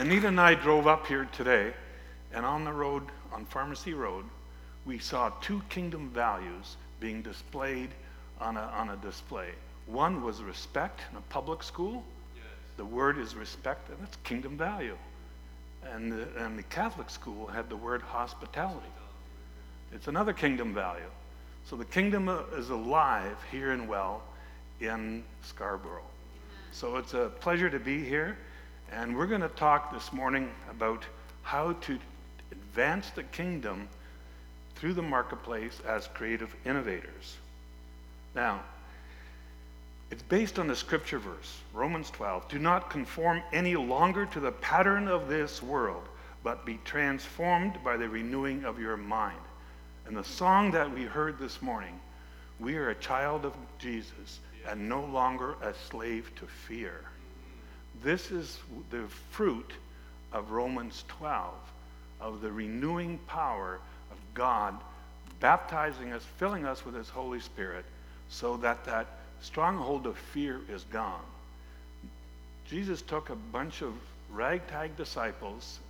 Anita and I drove up here today, and on the road, on Pharmacy Road, we saw two kingdom values being displayed on a, on a display. One was respect in a public school. The word is respect, and that's kingdom value. And the, and the Catholic school had the word hospitality. It's another kingdom value. So the kingdom uh, is alive here and well in Scarborough. So it's a pleasure to be here. And we're going to talk this morning about how to advance the kingdom through the marketplace as creative innovators. Now, it's based on the scripture verse, Romans 12. Do not conform any longer to the pattern of this world, but be transformed by the renewing of your mind. And the song that we heard this morning, we are a child of Jesus and no longer a slave to fear. This is the fruit of Romans 12, of the renewing power of God baptizing us, filling us with His Holy Spirit, so that that stronghold of fear is gone. Jesus took a bunch of ragtag disciples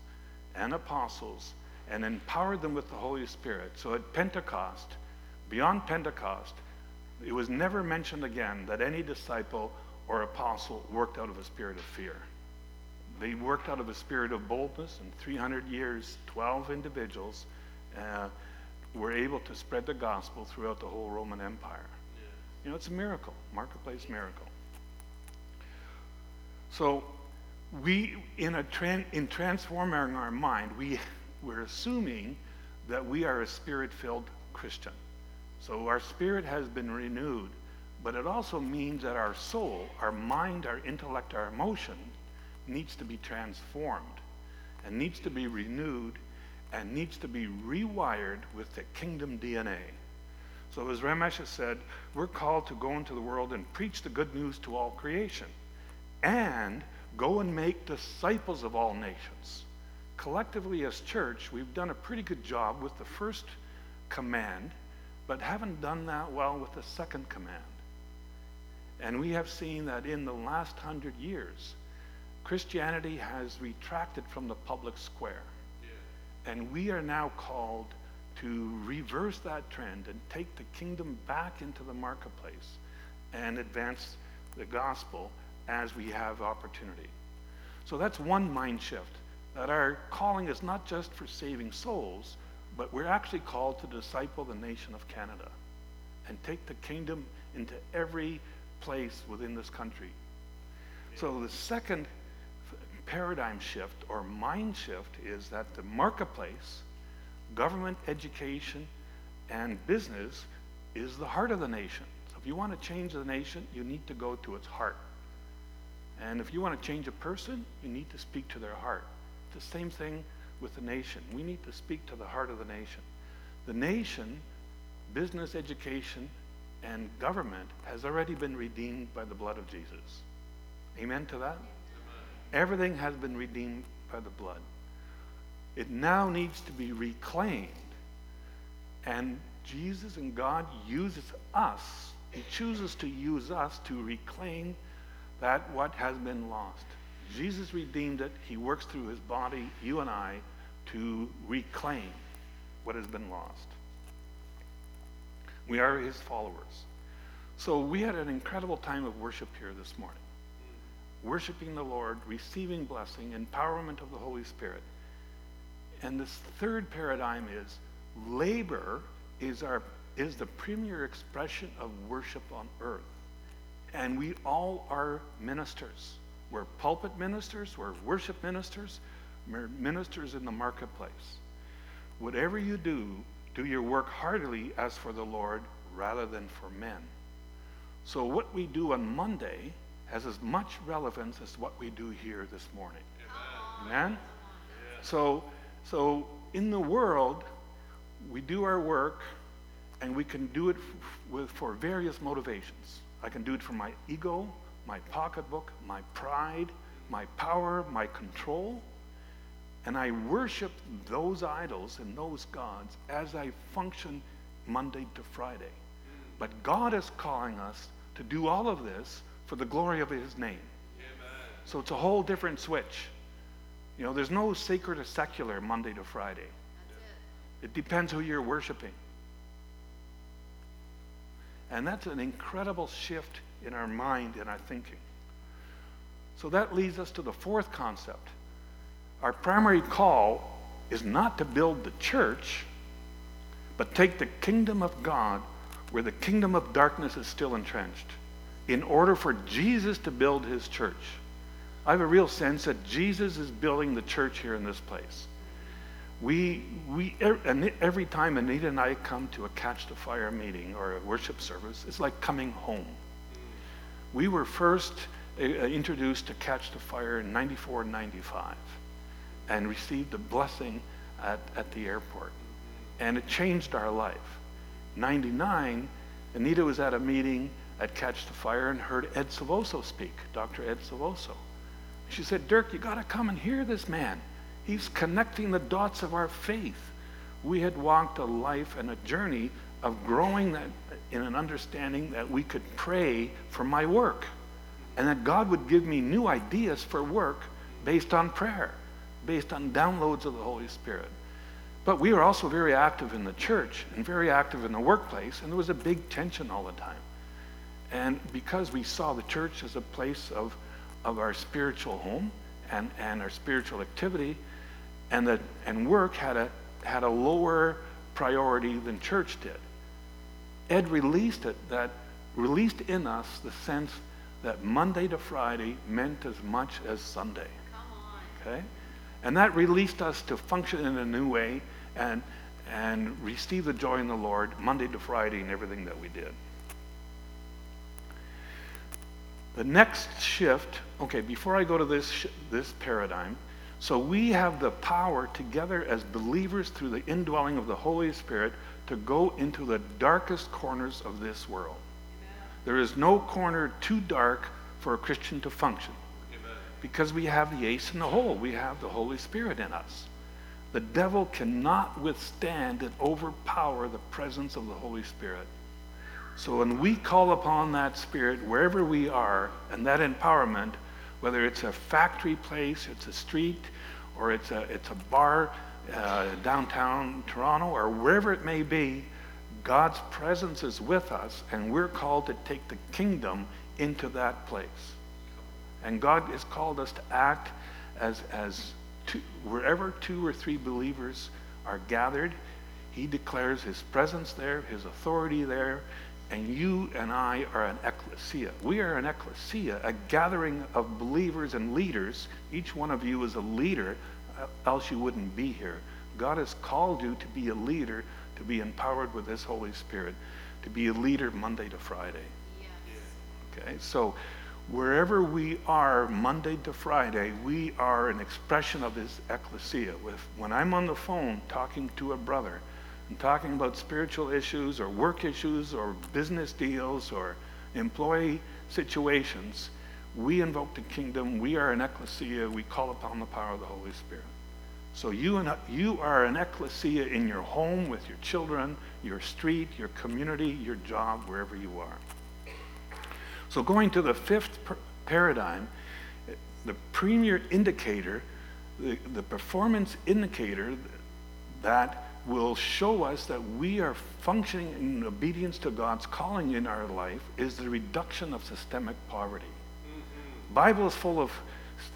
and apostles and empowered them with the Holy Spirit. So at Pentecost, beyond Pentecost, it was never mentioned again that any disciple or apostle worked out of a spirit of fear. They worked out of a spirit of boldness, and 300 years, 12 individuals uh, were able to spread the gospel throughout the whole Roman Empire. Yeah. You know, it's a miracle, marketplace miracle. So, we, in, a tran- in transforming our mind, we, we're assuming that we are a spirit filled Christian. So, our spirit has been renewed but it also means that our soul, our mind, our intellect, our emotion needs to be transformed and needs to be renewed and needs to be rewired with the kingdom DNA. So, as Ramesh has said, we're called to go into the world and preach the good news to all creation and go and make disciples of all nations. Collectively, as church, we've done a pretty good job with the first command, but haven't done that well with the second command. And we have seen that in the last hundred years, Christianity has retracted from the public square. Yeah. And we are now called to reverse that trend and take the kingdom back into the marketplace and advance the gospel as we have opportunity. So that's one mind shift. That our calling is not just for saving souls, but we're actually called to disciple the nation of Canada and take the kingdom into every place within this country. So the second paradigm shift or mind shift is that the marketplace, government, education, and business is the heart of the nation. So if you want to change the nation, you need to go to its heart. And if you want to change a person, you need to speak to their heart. the same thing with the nation. We need to speak to the heart of the nation. The nation, business, education, and government has already been redeemed by the blood of Jesus. Amen to that? Amen. Everything has been redeemed by the blood. It now needs to be reclaimed. And Jesus and God uses us, He chooses to use us to reclaim that what has been lost. Jesus redeemed it. He works through His body, you and I, to reclaim what has been lost. We are his followers. So we had an incredible time of worship here this morning. Worshiping the Lord, receiving blessing, empowerment of the Holy Spirit. And this third paradigm is labor is our is the premier expression of worship on earth. And we all are ministers. We're pulpit ministers, we're worship ministers, we're ministers in the marketplace. Whatever you do, do your work heartily as for the Lord rather than for men. So, what we do on Monday has as much relevance as what we do here this morning. Amen? So, so, in the world, we do our work and we can do it f- with, for various motivations. I can do it for my ego, my pocketbook, my pride, my power, my control. And I worship those idols and those gods as I function Monday to Friday. But God is calling us to do all of this for the glory of His name. Amen. So it's a whole different switch. You know, there's no sacred or secular Monday to Friday. It depends who you're worshiping. And that's an incredible shift in our mind and our thinking. So that leads us to the fourth concept. Our primary call is not to build the church, but take the kingdom of God where the kingdom of darkness is still entrenched in order for Jesus to build his church. I have a real sense that Jesus is building the church here in this place. We, we, every time Anita and I come to a Catch the Fire meeting or a worship service, it's like coming home. We were first uh, introduced to Catch the Fire in 94 95 and received a blessing at, at the airport. And it changed our life. 99, Anita was at a meeting at Catch the Fire and heard Ed Silvoso speak, Dr. Ed Silvoso. She said, Dirk, you got to come and hear this man. He's connecting the dots of our faith. We had walked a life and a journey of growing that in an understanding that we could pray for my work and that God would give me new ideas for work based on prayer, based on downloads of the Holy Spirit. But we were also very active in the church and very active in the workplace, and there was a big tension all the time. And because we saw the church as a place of, of our spiritual home and, and our spiritual activity, and, that, and work had a, had a lower priority than church did. Ed released it, that released in us the sense that Monday to Friday meant as much as Sunday. Okay? And that released us to function in a new way and, and receive the joy in the Lord Monday to Friday in everything that we did. The next shift, okay, before I go to this, this paradigm, so we have the power together as believers through the indwelling of the Holy Spirit to go into the darkest corners of this world. Amen. There is no corner too dark for a Christian to function. Because we have the ace in the hole, we have the Holy Spirit in us. The devil cannot withstand and overpower the presence of the Holy Spirit. So when we call upon that Spirit wherever we are, and that empowerment, whether it's a factory place, it's a street, or it's a, it's a bar uh, downtown Toronto, or wherever it may be, God's presence is with us, and we're called to take the kingdom into that place. And God has called us to act as, as two, wherever two or three believers are gathered, He declares His presence there, His authority there, and you and I are an ecclesia. We are an ecclesia, a gathering of believers and leaders. Each one of you is a leader, uh, else you wouldn't be here. God has called you to be a leader, to be empowered with His Holy Spirit, to be a leader Monday to Friday. Yes. Okay, so wherever we are Monday to Friday, we are an expression of His ecclesia. With, when I'm on the phone talking to a brother, and talking about spiritual issues or work issues or business deals or employee situations, we invoke the kingdom. We are an ecclesia. We call upon the power of the Holy Spirit. So you, and, you are an ecclesia in your home with your children, your street, your community, your job, wherever you are. So going to the fifth paradigm, the premier indicator, the, the performance indicator that will show us that we are functioning in obedience to God's calling in our life is the reduction of systemic poverty. Mm-hmm. Bible is full of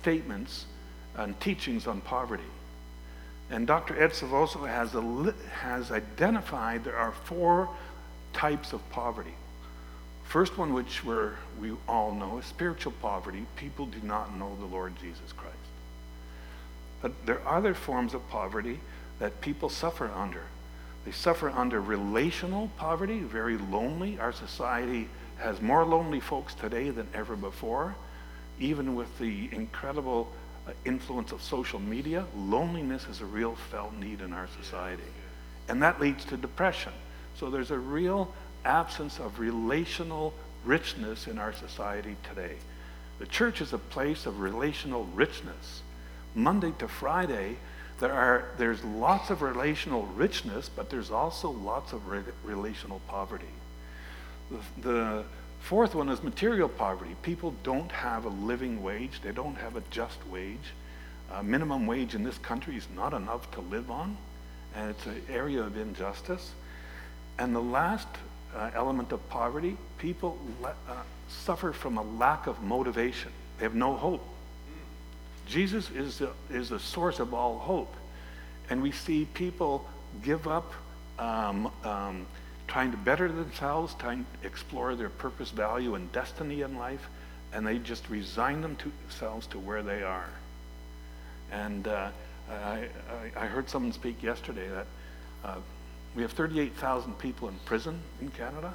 statements and teachings on poverty. And Dr. Ed Silvoso has, a, has identified there are four types of poverty. First one, which we're, we all know, is spiritual poverty. People do not know the Lord Jesus Christ. But there are other forms of poverty that people suffer under. They suffer under relational poverty, very lonely. Our society has more lonely folks today than ever before. Even with the incredible uh, influence of social media, loneliness is a real felt need in our society. And that leads to depression. So there's a real absence of relational richness in our society today. The church is a place of relational richness. Monday to Friday, there are, there's lots of relational richness, but there's also lots of re- relational poverty. The, the fourth one is material poverty. People don't have a living wage, they don't have a just wage. Uh, minimum wage in this country is not enough to live on, and it's an area of injustice. And the last uh, element of poverty, people le- uh, suffer from a lack of motivation. They have no hope. Jesus is the, is the source of all hope. And we see people give up um, um, trying to better themselves, trying to explore their purpose, value, and destiny in life, and they just resign themselves to where they are. And uh, I, I, heard someone speak yesterday that uh, we have 38,000 people in prison in Canada,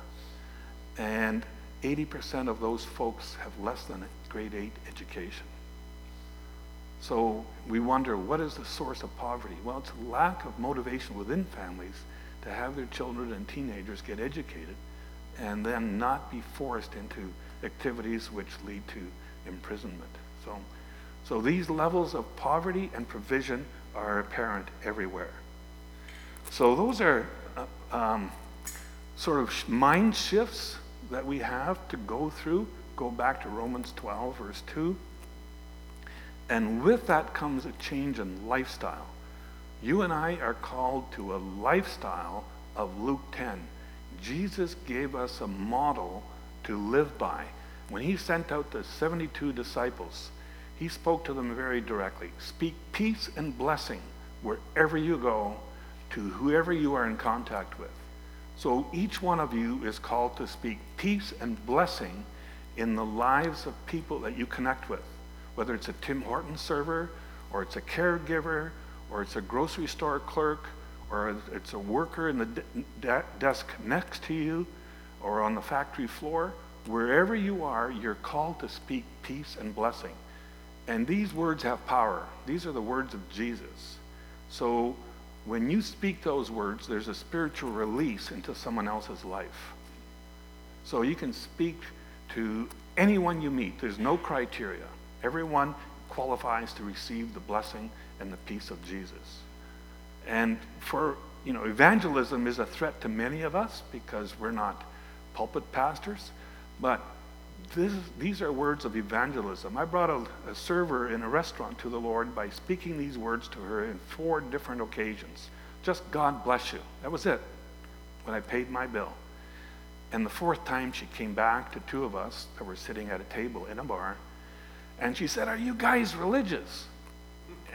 and 80% of those folks have less than a grade 8 education. So we wonder what is the source of poverty? Well, it's lack of motivation within families to have their children and teenagers get educated and then not be forced into activities which lead to imprisonment. So, so these levels of poverty and provision are apparent everywhere. So those are uh, um, sort of mind shifts that we have to go through. Go back to Romans 12, verse 2. And with that comes a change in lifestyle. You and I are called to a lifestyle of Luke 10. Jesus gave us a model to live by. When he sent out the 72 disciples, he spoke to them very directly. Speak peace and blessing wherever you go to whoever you are in contact with. So each one of you is called to speak peace and blessing in the lives of people that you connect with, whether it's a Tim Hortons server, or it's a caregiver, or it's a grocery store clerk, or it's a worker in the de- desk next to you, or on the factory floor. Wherever you are, you're called to speak peace and blessing. And these words have power. These are the words of Jesus. So when you speak those words, there's a spiritual release into someone else's life. So you can speak to anyone you meet. There's no criteria. Everyone qualifies to receive the blessing and the peace of Jesus. And for, you know, evangelism is a threat to many of us because we're not pulpit pastors, but this, these are words of evangelism. I brought a, a, server in a restaurant to the Lord by speaking these words to her in four different occasions. Just God bless you. That was it when I paid my bill. And the fourth time she came back to two of us that were sitting at a table in a bar, and she said, Are you guys religious?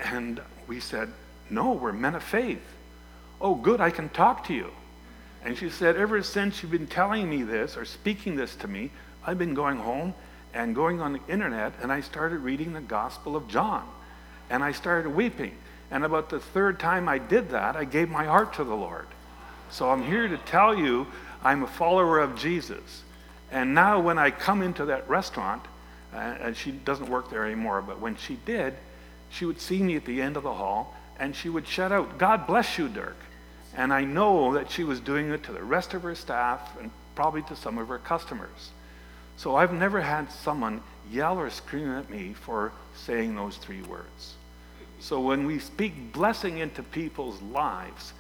And we said, No, we're men of faith. Oh, good, I can talk to you. And she said, Ever since you've been telling me this or speaking this to me, I've been going home and going on the internet and I started reading the Gospel of John. And I started weeping. And about the third time I did that, I gave my heart to the Lord. So I'm here to tell you I'm a follower of Jesus. And now when I come into that restaurant, uh, and she doesn't work there anymore, but when she did, she would see me at the end of the hall and she would shout out, God bless you, Dirk. And I know that she was doing it to the rest of her staff and probably to some of her customers. So I've never had someone yell or scream at me for saying those three words. So when we speak blessing into people's lives,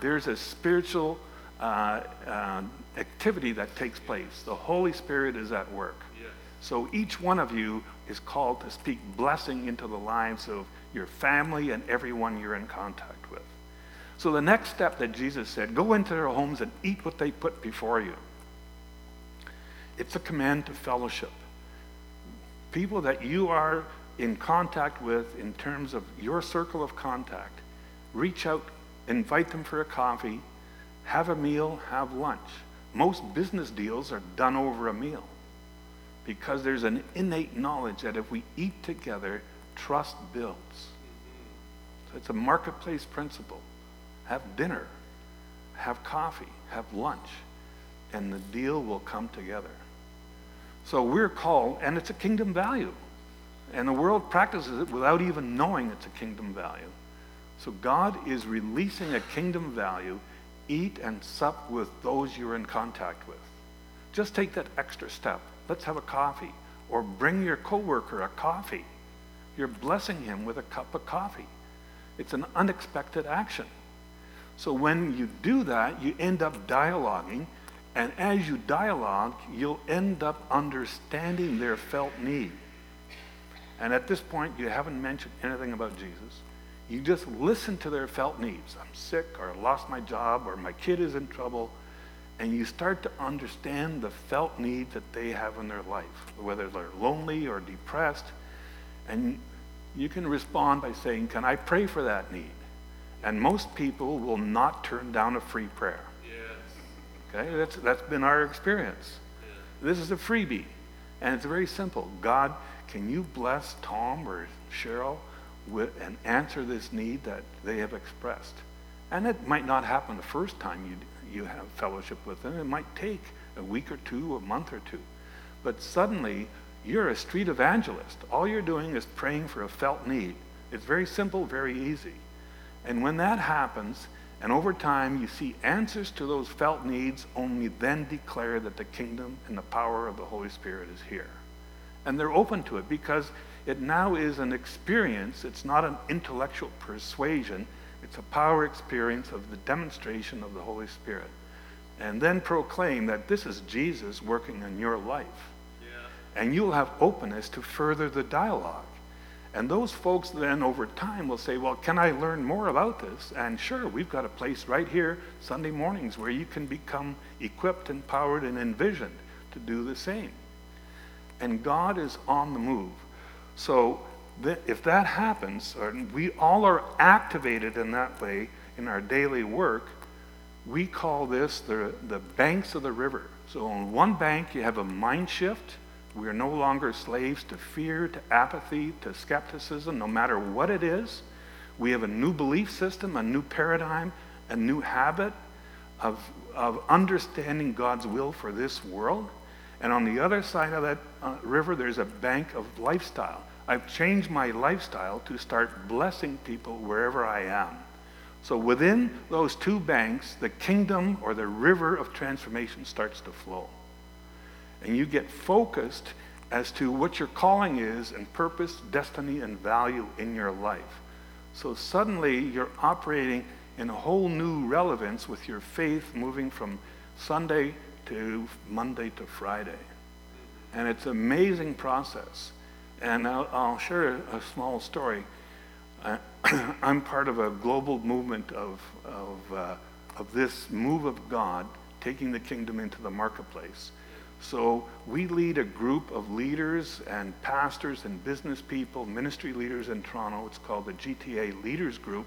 there's a spiritual uh, uh, activity that takes place. The Holy Spirit is at work. So each one of you is called to speak blessing into the lives of your family and everyone you're in contact with. So the next step that Jesus said, go into their homes and eat what they put before you. It's a command to fellowship. People that you are in contact with in terms of your circle of contact, reach out, invite them for a coffee, have a meal, have lunch. Most business deals are done over a meal because there's an innate knowledge that if we eat together, trust builds. So it's a marketplace principle. Have dinner, have coffee, have lunch, and the deal will come together. So we're called, and it's a kingdom value. And the world practices it without even knowing it's a kingdom value. So God is releasing a kingdom value. Eat and sup with those you're in contact with. Just take that extra step. Let's have a coffee. Or bring your coworker a coffee. You're blessing him with a cup of coffee. It's an unexpected action. So when you do that, you end up dialoguing. And as you dialogue, you'll end up understanding their felt need. and at this point you haven't mentioned anything about Jesus, you just listen to their felt needs. I'm sick, or I lost my job, or my kid is in trouble. And you start to understand the felt need that they have in their life, whether they're lonely or depressed. And you can respond by saying, Can I pray for that need? And most people will not turn down a free prayer. Okay, that's, that's been our experience. This is a freebie. And it's very simple. God, can you bless Tom or Cheryl with, and answer this need that they have expressed? And it might not happen the first time you, you have fellowship with them. It might take a week or two, a month or two. But suddenly, you're a street evangelist. All you're doing is praying for a felt need. It's very simple, very easy. And when that happens, and over time you see answers to those felt needs, only then declare that the kingdom and the power of the Holy Spirit is here. And they're open to it because it now is an experience. It's not an intellectual persuasion, it's a power experience of the demonstration of the Holy Spirit. And then proclaim that this is Jesus working in your life. Yeah. And you'll have openness to further the dialogue. And those folks then over time will say, Well, can I learn more about this? And sure, we've got a place right here, Sunday mornings, where you can become equipped, empowered, and envisioned to do the same. And God is on the move. So th- if that happens, we all are activated in that way in our daily work, we call this the, the banks of the river. So on one bank, you have a mind shift we are no longer slaves to fear, to apathy, to skepticism, no matter what it is. We have a new belief system, a new paradigm, a new habit of, of understanding God's will for this world. And on the other side of that uh, river, there's a bank of lifestyle. I've changed my lifestyle to start blessing people wherever I am. So within those two banks, the kingdom or the river of transformation starts to flow and you get focused as to what your calling is and purpose, destiny, and value in your life. So suddenly you're operating in a whole new relevance with your faith moving from Sunday to Monday to Friday. And it's an amazing process. And I'll, I'll share a, small story. I, am part of a global movement of, of, uh, of this move of God taking the kingdom into the marketplace. So we lead a group of leaders and pastors and business people, ministry leaders in Toronto. It's called the GTA Leaders Group.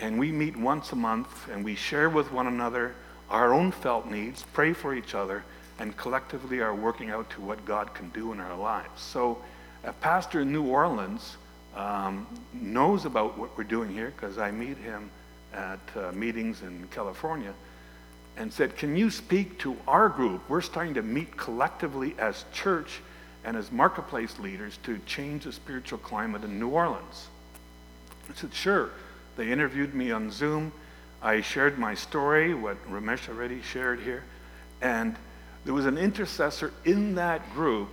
And we meet once a month and we share with one another our own felt needs, pray for each other, and collectively are working out to what God can do in our lives. So a pastor in New Orleans um, knows about what we're doing here because I meet him at uh, meetings in California and said, Can you speak to our group? We're starting to meet collectively as church and as marketplace leaders to change the spiritual climate in New Orleans. I said, Sure. They interviewed me on Zoom. I shared my story, what Ramesh already shared here. And there was an intercessor in that group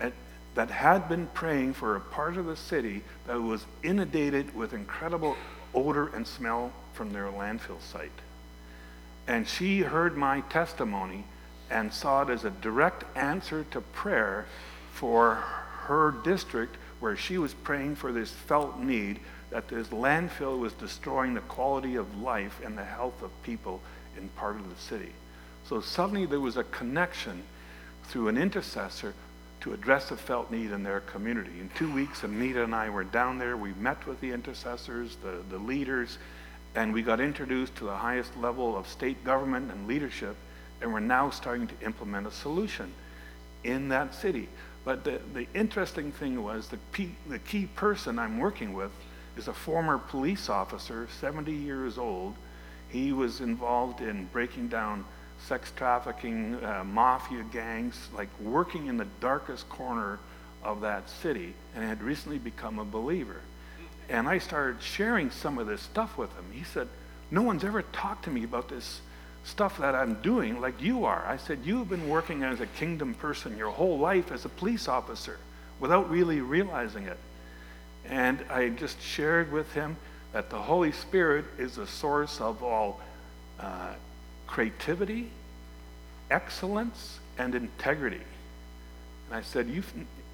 at, that had been praying for a part of the city that was inundated with incredible odor and smell from their landfill site. And she heard my testimony and saw it as a direct answer to prayer for her district where she was praying for this felt need that this landfill was destroying the quality of life and the health of people in part of the city. So suddenly there was a connection through an intercessor to address a felt need in their community. In two weeks, Anita and I were down there. We met with the intercessors, the, the leaders, and we got introduced to the highest level of state government and leadership, and we're now starting to implement a solution in that city. But the, the interesting thing was the, the key person I'm working with is a former police officer, 70 years old. He was involved in breaking down sex trafficking, uh, mafia gangs, like working in the darkest corner of that city, and had recently become a believer. And I started sharing some of this stuff with him. He said, No one's ever talked to me about this stuff that I'm doing like you are. I said, You've been working as a kingdom person your whole life as a police officer without really realizing it. And I just shared with him that the Holy Spirit is the source of all uh, creativity, excellence, and integrity. And I said,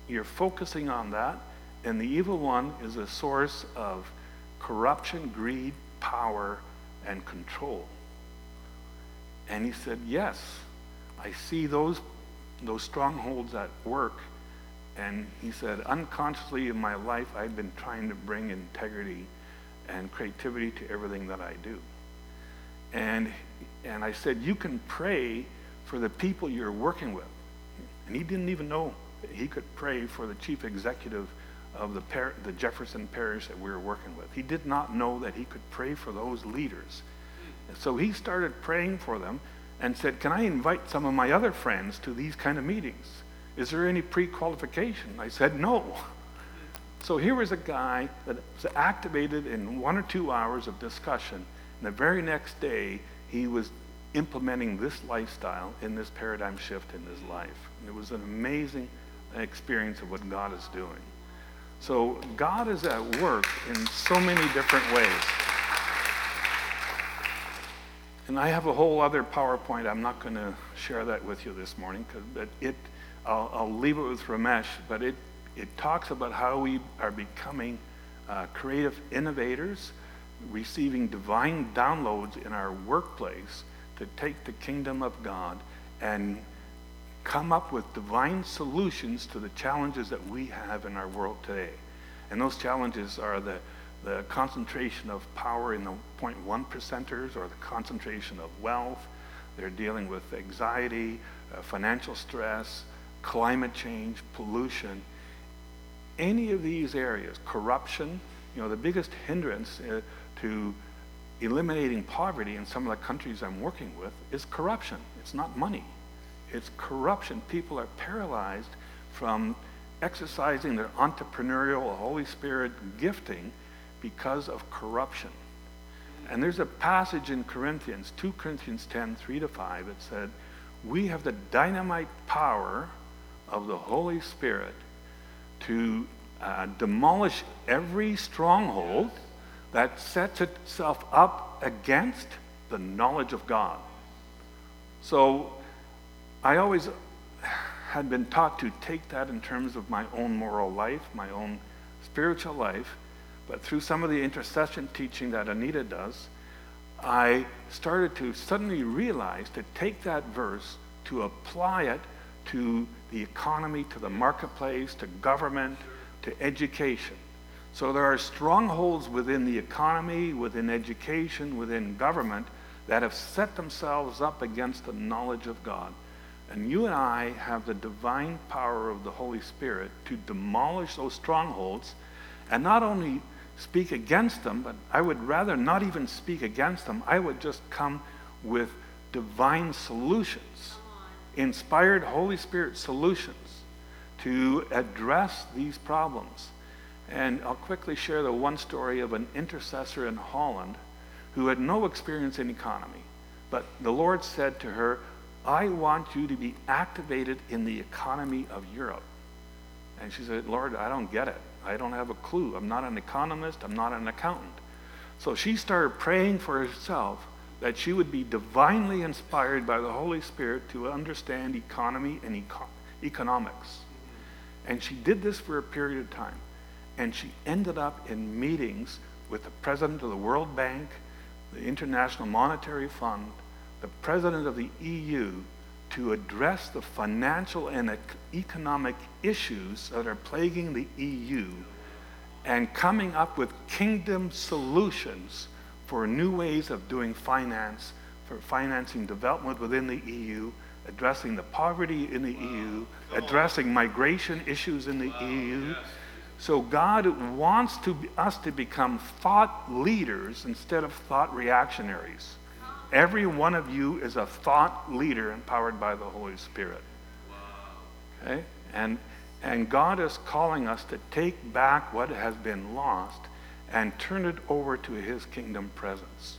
you're focusing on that, and the evil one is a source of corruption, greed, power, and control. And he said, Yes, I see those, those strongholds at work. And he said, unconsciously in my life, I've been trying to bring integrity and creativity to everything that I do. And, and I said, You can pray for the people you're working with. And he didn't even know he could pray for the chief executive of the, par- the Jefferson parish that we were working with. He did not know that he could pray for those leaders. So he started praying for them and said, Can I invite some of my other friends to these kind of meetings? Is there any pre qualification? I said, No. So here was a guy that was activated in one or two hours of discussion. And the very next day, he was implementing this lifestyle in this paradigm shift in his life. And it was an amazing experience of what God is doing. So God is at work in so many different ways. And I have a whole other PowerPoint. I'm not going to share that with you this morning because it, I'll, I'll, leave it with Ramesh, but it, it talks about how we are becoming uh, creative innovators, receiving divine downloads in our workplace to take the kingdom of God and come up with divine solutions to the challenges that we have in our world today. And those challenges are the the concentration of power in the 0.1 percenters or the concentration of wealth. They're dealing with anxiety, uh, financial stress, climate change, pollution. Any of these areas, corruption, you know, the biggest hindrance uh, to eliminating poverty in some of the countries I'm working with is corruption. It's not money. It's corruption. People are paralyzed from exercising their entrepreneurial Holy Spirit gifting because of corruption. And there's a passage in Corinthians, 2 Corinthians 10, 3 to 5, it said, We have the dynamite power of the Holy Spirit to uh, demolish every stronghold that sets itself up against the knowledge of God. So I always had been taught to take that in terms of my own moral life, my own spiritual life, but through some of the intercession teaching that Anita does, I started to suddenly realize to take that verse, to apply it to the economy, to the marketplace, to government, to education. So there are strongholds within the economy, within education, within government that have set themselves up against the knowledge of God. And you and I have the divine power of the Holy Spirit to demolish those strongholds and not only speak against them, but I would rather not even speak against them. I would just come with divine solutions, inspired Holy Spirit solutions to address these problems. And I'll quickly share the one story of an intercessor in Holland who had no experience in economy. But the Lord said to her, I want you to be activated in the economy of Europe. And she said, Lord, I don't get it. I don't have a clue. I'm not an economist. I'm not an accountant. So she started praying for herself that she would be divinely inspired by the Holy Spirit to understand economy and eco- economics. And she did this for a period of time. And she ended up in meetings with the president of the World Bank, the International Monetary Fund, the president of the EU, to address the financial and economic issues that are plaguing the EU and coming up with kingdom solutions for new ways of doing finance, for financing development within the EU, addressing the poverty in the EU, addressing migration issues in the EU. So God wants to, us to become thought leaders instead of thought reactionaries. Every one of you is a thought leader empowered by the Holy Spirit. Okay? And, and God is calling us to take back what has been lost and turn it over to his kingdom presence.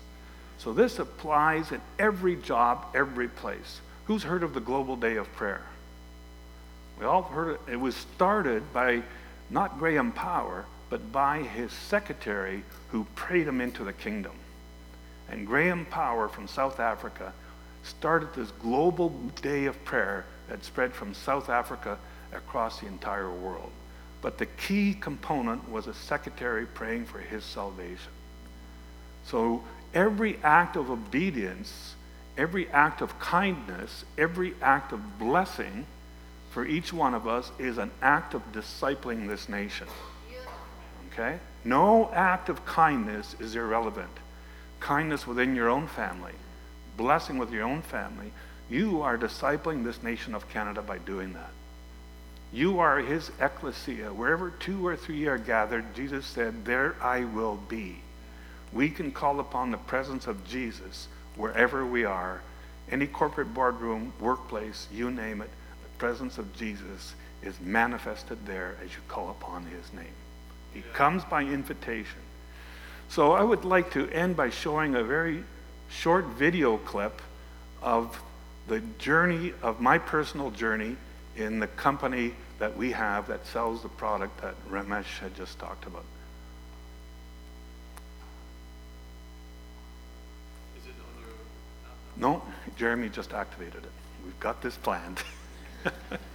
So this applies in every job, every place. Who's heard of the Global Day of Prayer? We all heard it. It was started by not Graham Power, but by his secretary who prayed him into the kingdom. And Graham Power from South Africa started this global day of prayer that spread from South Africa across the entire world. But the key component was a secretary praying for his salvation. So every act of obedience, every act of kindness, every act of blessing for each one of us is an act of discipling this nation. Okay? No act of kindness is irrelevant. Kindness within your own family, blessing with your own family. You are discipling this nation of Canada by doing that. You are his ecclesia. Wherever two or three are gathered, Jesus said, There I will be. We can call upon the presence of Jesus wherever we are, any corporate boardroom, workplace, you name it, the presence of Jesus is manifested there as you call upon his name. He comes by invitation. So I would like to end by showing a very short video clip of the journey of my personal journey in the company that we have that sells the product that Ramesh had just talked about. No, Jeremy just activated it. We've got this planned.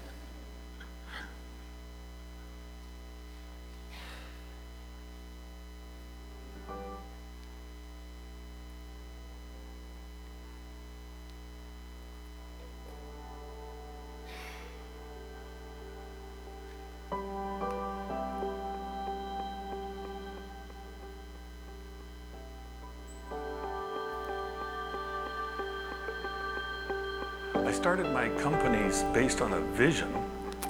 I started my companies based on a vision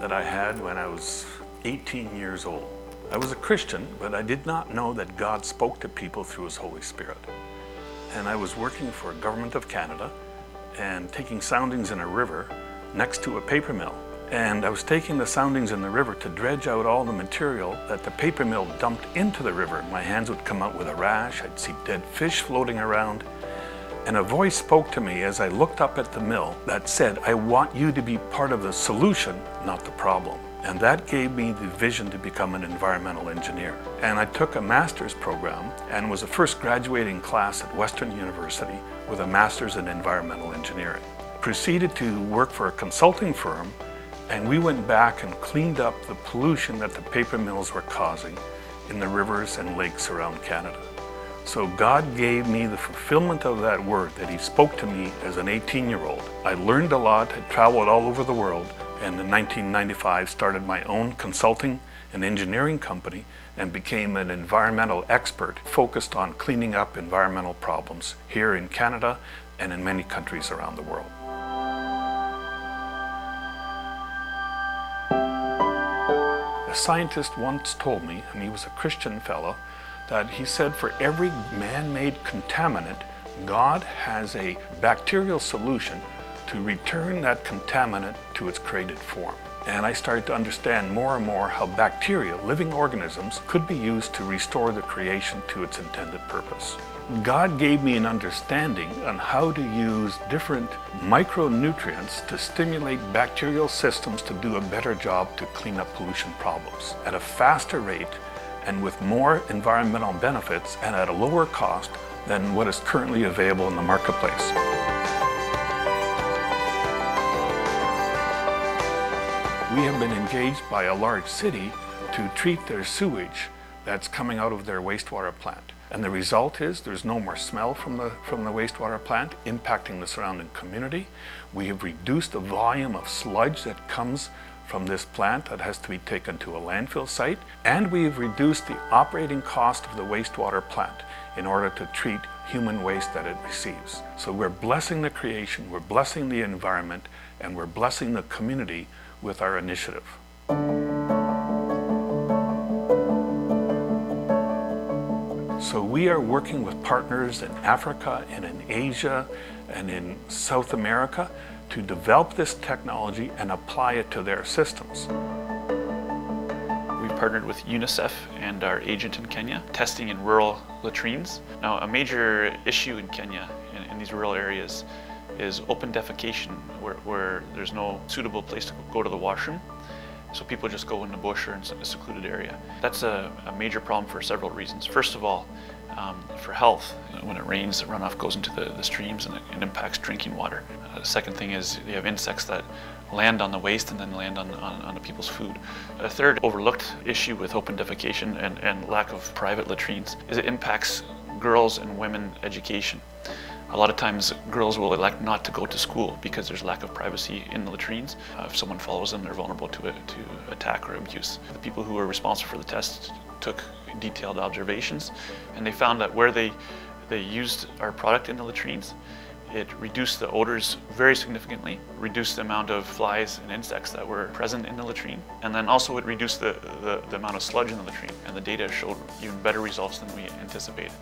that I had when I was 18 years old. I was a Christian, but I did not know that God spoke to people through His Holy Spirit. And I was working for Government of Canada and taking soundings in a river next to a paper mill. And I was taking the soundings in the river to dredge out all the material that the paper mill dumped into the river. My hands would come out with a rash, I'd see dead fish floating around, and a voice spoke to me as I looked up at the mill that said, I want you to be part of the solution, not the problem. And that gave me the vision to become an environmental engineer. And I took a master's program and was the first graduating class at Western University with a master's in environmental engineering. Proceeded to work for a consulting firm and we went back and cleaned up the pollution that the paper mills were causing in the rivers and lakes around Canada. So God gave me the fulfillment of that word that He spoke to me as an 18 year old. I learned a lot, had traveled all over the world, and in 1995 started my own consulting and engineering company and became an environmental expert focused on cleaning up environmental problems here in Canada and in many countries around the world. Scientist once told me, and he was a Christian fellow, that he said for every man made contaminant, God has a bacterial solution to return that contaminant to its created form. And I started to understand more and more how bacteria, living organisms, could be used to restore the creation to its intended purpose. God gave me an understanding on how to use different micronutrients to stimulate bacterial systems to do a better job to clean up pollution problems at a faster rate and with more environmental benefits and at a lower cost than what is currently available in the marketplace. We have been engaged by a large city to treat their sewage that's coming out of their wastewater plant. And the result is there's no more smell from the, from the wastewater plant impacting the surrounding community. We have reduced the volume of sludge that comes from this plant that has to be taken to a landfill site, and we've reduced the operating cost of the wastewater plant in order to treat human waste that it receives. So we're blessing the creation, we're blessing the environment, and we're blessing the community with our initiative. So we are working with partners in Africa and in Asia and in South America to develop this technology and apply it to their systems. We've partnered with UNICEF and our agent in Kenya, testing in rural latrines. Now, a major issue in Kenya, in, in these rural areas, is open defecation, where, where, there's no suitable place to go to the washroom. So people just go in the bush or in a secluded area. That's a, a major problem for several reasons. First of all, um, for health, when it rains, the runoff goes into the, the streams and it, it impacts drinking water. Uh, the second thing is you have insects that land on the waste and then land on, on, on the people's food. A third overlooked issue with open defecation and, and lack of private latrines is it impacts girls and women education. A lot of times girls will elect not to go to school because there's lack of privacy in the latrines. Uh, if someone follows them, they're vulnerable to, to attack or abuse. The people who were responsible for the test took detailed observations and they found that where they, they used our product in the latrines, it reduced the odors very significantly, reduced the amount of flies and insects that were present in the latrine, and then also it reduced the, the, the amount of sludge in the latrine. And the data showed even better results than we anticipated.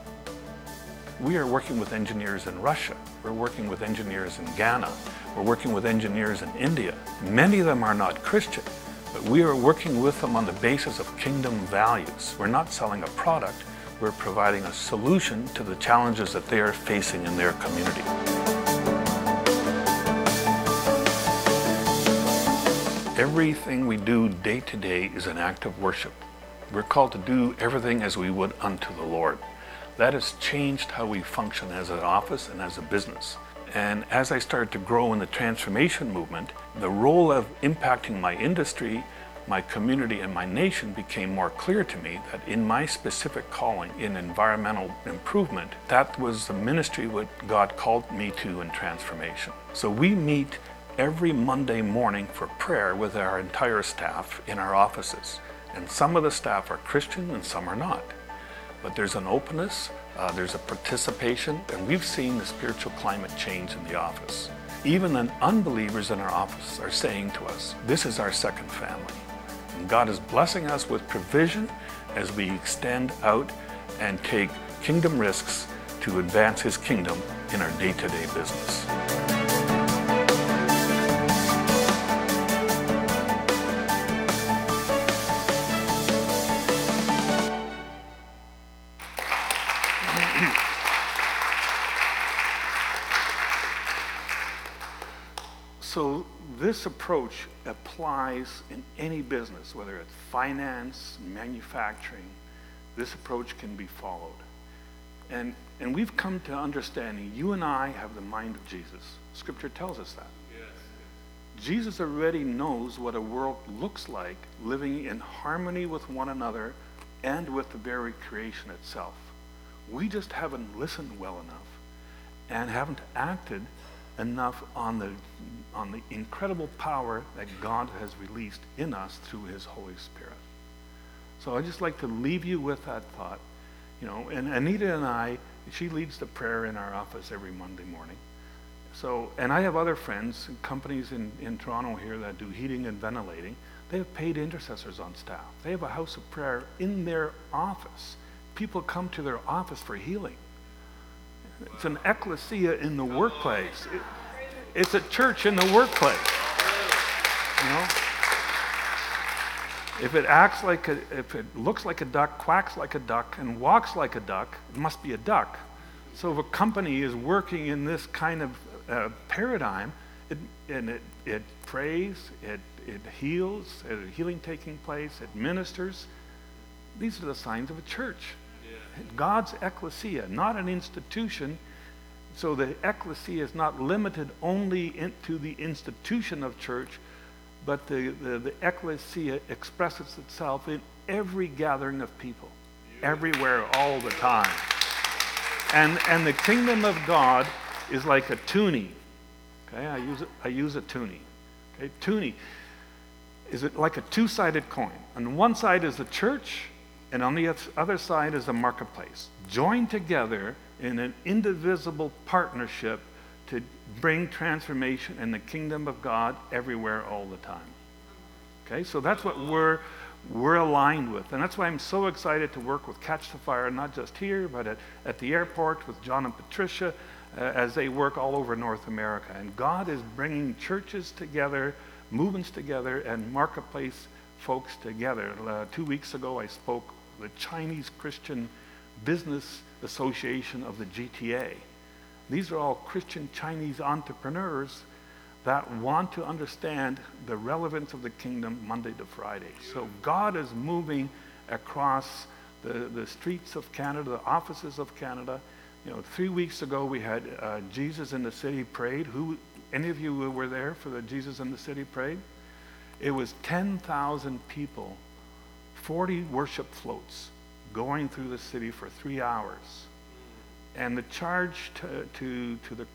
We are working with engineers in Russia. We're working with engineers in Ghana. We're working with engineers in India. Many of them are not Christian, but we are working with them on the basis of kingdom values. We're not selling a product, we're providing a solution to the challenges that they are facing in their community. Everything we do day to day is an act of worship. We're called to do everything as we would unto the Lord. That has changed how we function as an office and as a business. And as I started to grow in the transformation movement, the role of impacting my industry, my community, and my nation became more clear to me that in my specific calling in environmental improvement, that was the ministry what God called me to in transformation. So we meet every Monday morning for prayer with our entire staff in our offices. And some of the staff are Christian and some are not but there's an openness, uh, there's a participation, and we've seen the spiritual climate change in the office. Even the unbelievers in our office are saying to us, This is our second family. And God is blessing us with provision as we extend out and take kingdom risks to advance His kingdom in our day to day business. This approach applies in any business, whether it's finance, manufacturing. This approach can be followed. And, and we've come to understanding you and I have the mind of Jesus. Scripture tells us that. Yes. Jesus already knows what a world looks like living in harmony with one another and with the very creation itself. We just haven't listened well enough and haven't acted enough on the, on the incredible power that God has released in us through his Holy Spirit. So I just like to leave you with that thought. You know, and Anita and I, she leads the prayer in our office every Monday morning. So, and I have other friends, companies in, in Toronto here that do heating and ventilating. They have paid intercessors on staff. They have a house of prayer in their office. People come to their office for healing. It's an ecclesia in the workplace. It, it's a church in the workplace. You know? If it acts like a, if it looks like a duck, quacks like a duck, and walks like a duck, it must be a duck. So if a company is working in this kind of uh, paradigm, it, and it, it prays, it, it heals, there's healing taking place, it ministers, these are the signs of a church. God's ecclesia, not an institution. So the ecclesia is not limited only to the institution of church, but the, the, the ecclesia expresses itself in every gathering of people, everywhere, all the time. And, and the kingdom of God is like a toonie. Okay, I use, I use a toonie. Okay, toonie is it like a two-sided coin. On one side is the church, and on the other side is a marketplace, joined together in an indivisible partnership to bring transformation in the kingdom of God everywhere all the time. Okay, so that's what we're we're aligned with. And that's why I'm so excited to work with Catch the Fire, not just here, but at, at the airport with John and Patricia uh, as they work all over North America. And God is bringing churches together, movements together, and marketplace folks together. Uh, two weeks ago, I spoke the Chinese Christian Business Association of the GTA. These are all Christian Chinese entrepreneurs that want to understand the relevance of the kingdom Monday to Friday. So God is moving across the, the streets of Canada, the offices of Canada. You know, three weeks ago we had uh, Jesus in the City prayed. Who, any of you who were there for the Jesus in the City prayed? It was 10,000 people, 40 worship floats going through the city for three hours. And the charge to, to, to the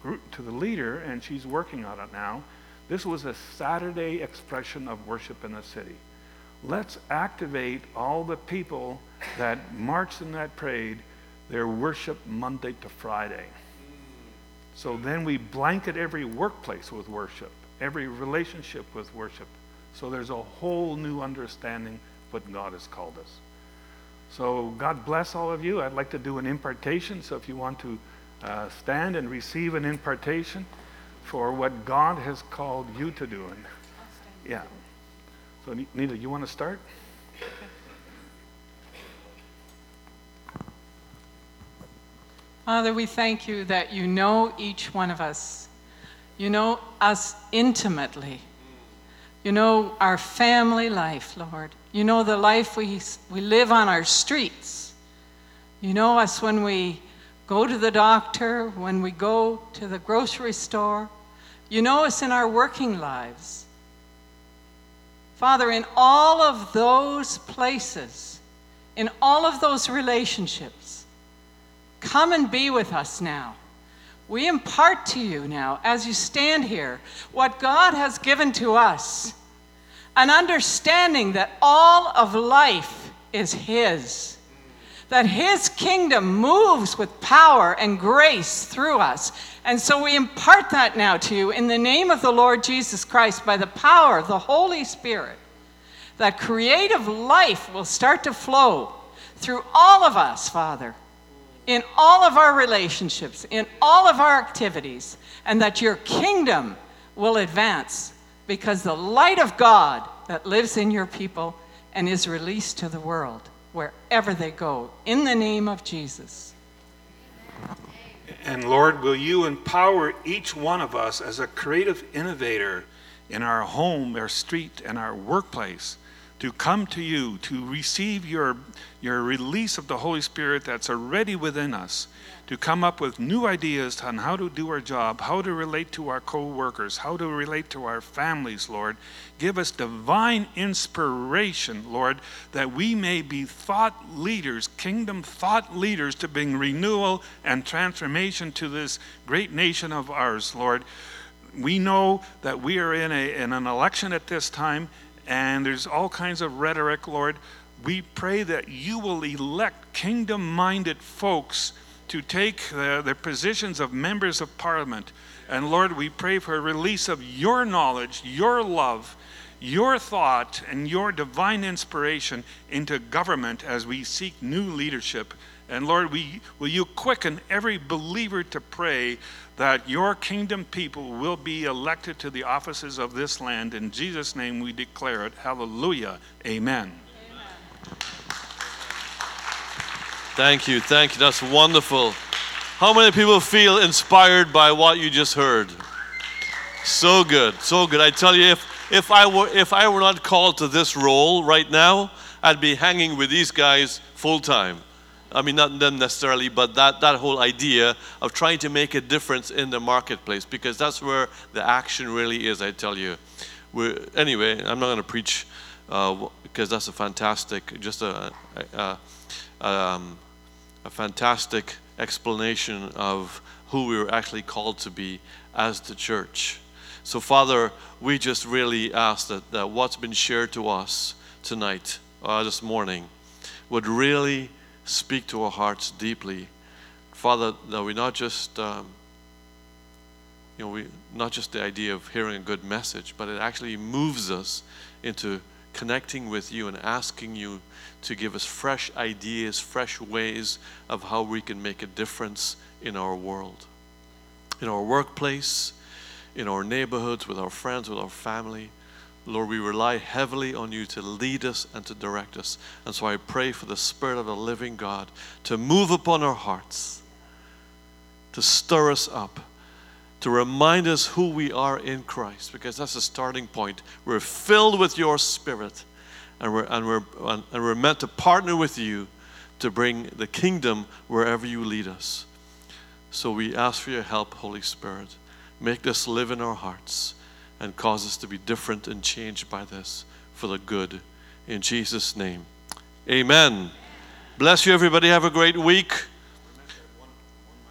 group, to the leader, and she's working on it now, this was a Saturday expression of worship in the city. Let's activate all the people that marched in that parade, their worship Monday to Friday. So then we blanket every workplace with worship, every relationship with worship. So there's a whole new understanding what God has called us. So God bless all of you. I'd like to do an impartation. So if you want to uh, stand and receive an impartation for what God has called you to do. And, yeah. So Nita, you want to start? Father, we thank you that you know each one of us. You know us intimately. You know our family life, Lord. You know the life we, we live on our streets. You know us when we go to the doctor, when we go to the grocery store. You know us in our working lives. Father, in all of those places, in all of those relationships, Come and be with us now. We impart to you now, as you stand here, what God has given to us an understanding that all of life is His, that His kingdom moves with power and grace through us. And so we impart that now to you in the name of the Lord Jesus Christ by the power of the Holy Spirit, that creative life will start to flow through all of us, Father in all of our relationships, in all of our activities, and that your kingdom will advance because the light of God that lives in your people and is released to the world wherever they go, in the name of Jesus. And Lord, will you empower each one of us as a creative innovator in our home, our street, and our workplace? to come to you, to receive your, your release of the Holy Spirit that's already within us, to come up with new ideas on how to do our job, how to relate to our co workers, how to relate to our families, Lord. Give us divine inspiration, Lord, that we may be thought leaders, kingdom thought leaders, to bring renewal and transformation to this great nation of ours, Lord. We know that we are in, a, in an election at this time and there's all kinds of rhetoric, Lord. We pray that you will elect kingdom minded folks to take the, their positions of members of parliament. And Lord, we pray for a release of your knowledge, your love, your thought, and your divine inspiration into government as we seek new leadership. And Lord, we, will you quicken every believer to pray that your kingdom people will be elected to the offices of this land. In Jesus' name we declare it. Hallelujah. Amen. Amen. Thank you. Thank you. That's wonderful. How many people feel inspired by what you just heard? So good. So good. I tell you, if, if, I were, if I were not called to this role right now, I'd be hanging with these guys full time. I mean, not them necessarily, but that, that whole idea of trying to make a difference in the marketplace, because that's where the action really is, I tell you. We're, anyway, I'm not going to preach uh, because that's a fantastic, just a, a, a, um, a fantastic explanation of who we were actually called to be as the church. So, Father, we just really ask that, that what's been shared to us tonight, uh, this morning, would really speak to our hearts deeply. Father, that we not just, um, you know, we, not just the idea of hearing a good message, but it actually moves us into connecting with you and asking you to give us fresh ideas, fresh ways of how we can make a difference in our world, in our workplace, in our neighborhoods, with our friends, with our family. Lord, we rely heavily on you to lead us and to direct us. And so I pray for the Spirit of the living God to move upon our hearts, to stir us up, to remind us who we are in Christ, because that's the starting point. We're filled with your Spirit, and we're, and we're, and we're meant to partner with you to bring the kingdom wherever you lead us. So we ask for your help, Holy Spirit. Make this live in our hearts and cause us to be different and changed by this for the good. In Jesus' name, amen. Bless you, everybody. Have a great week.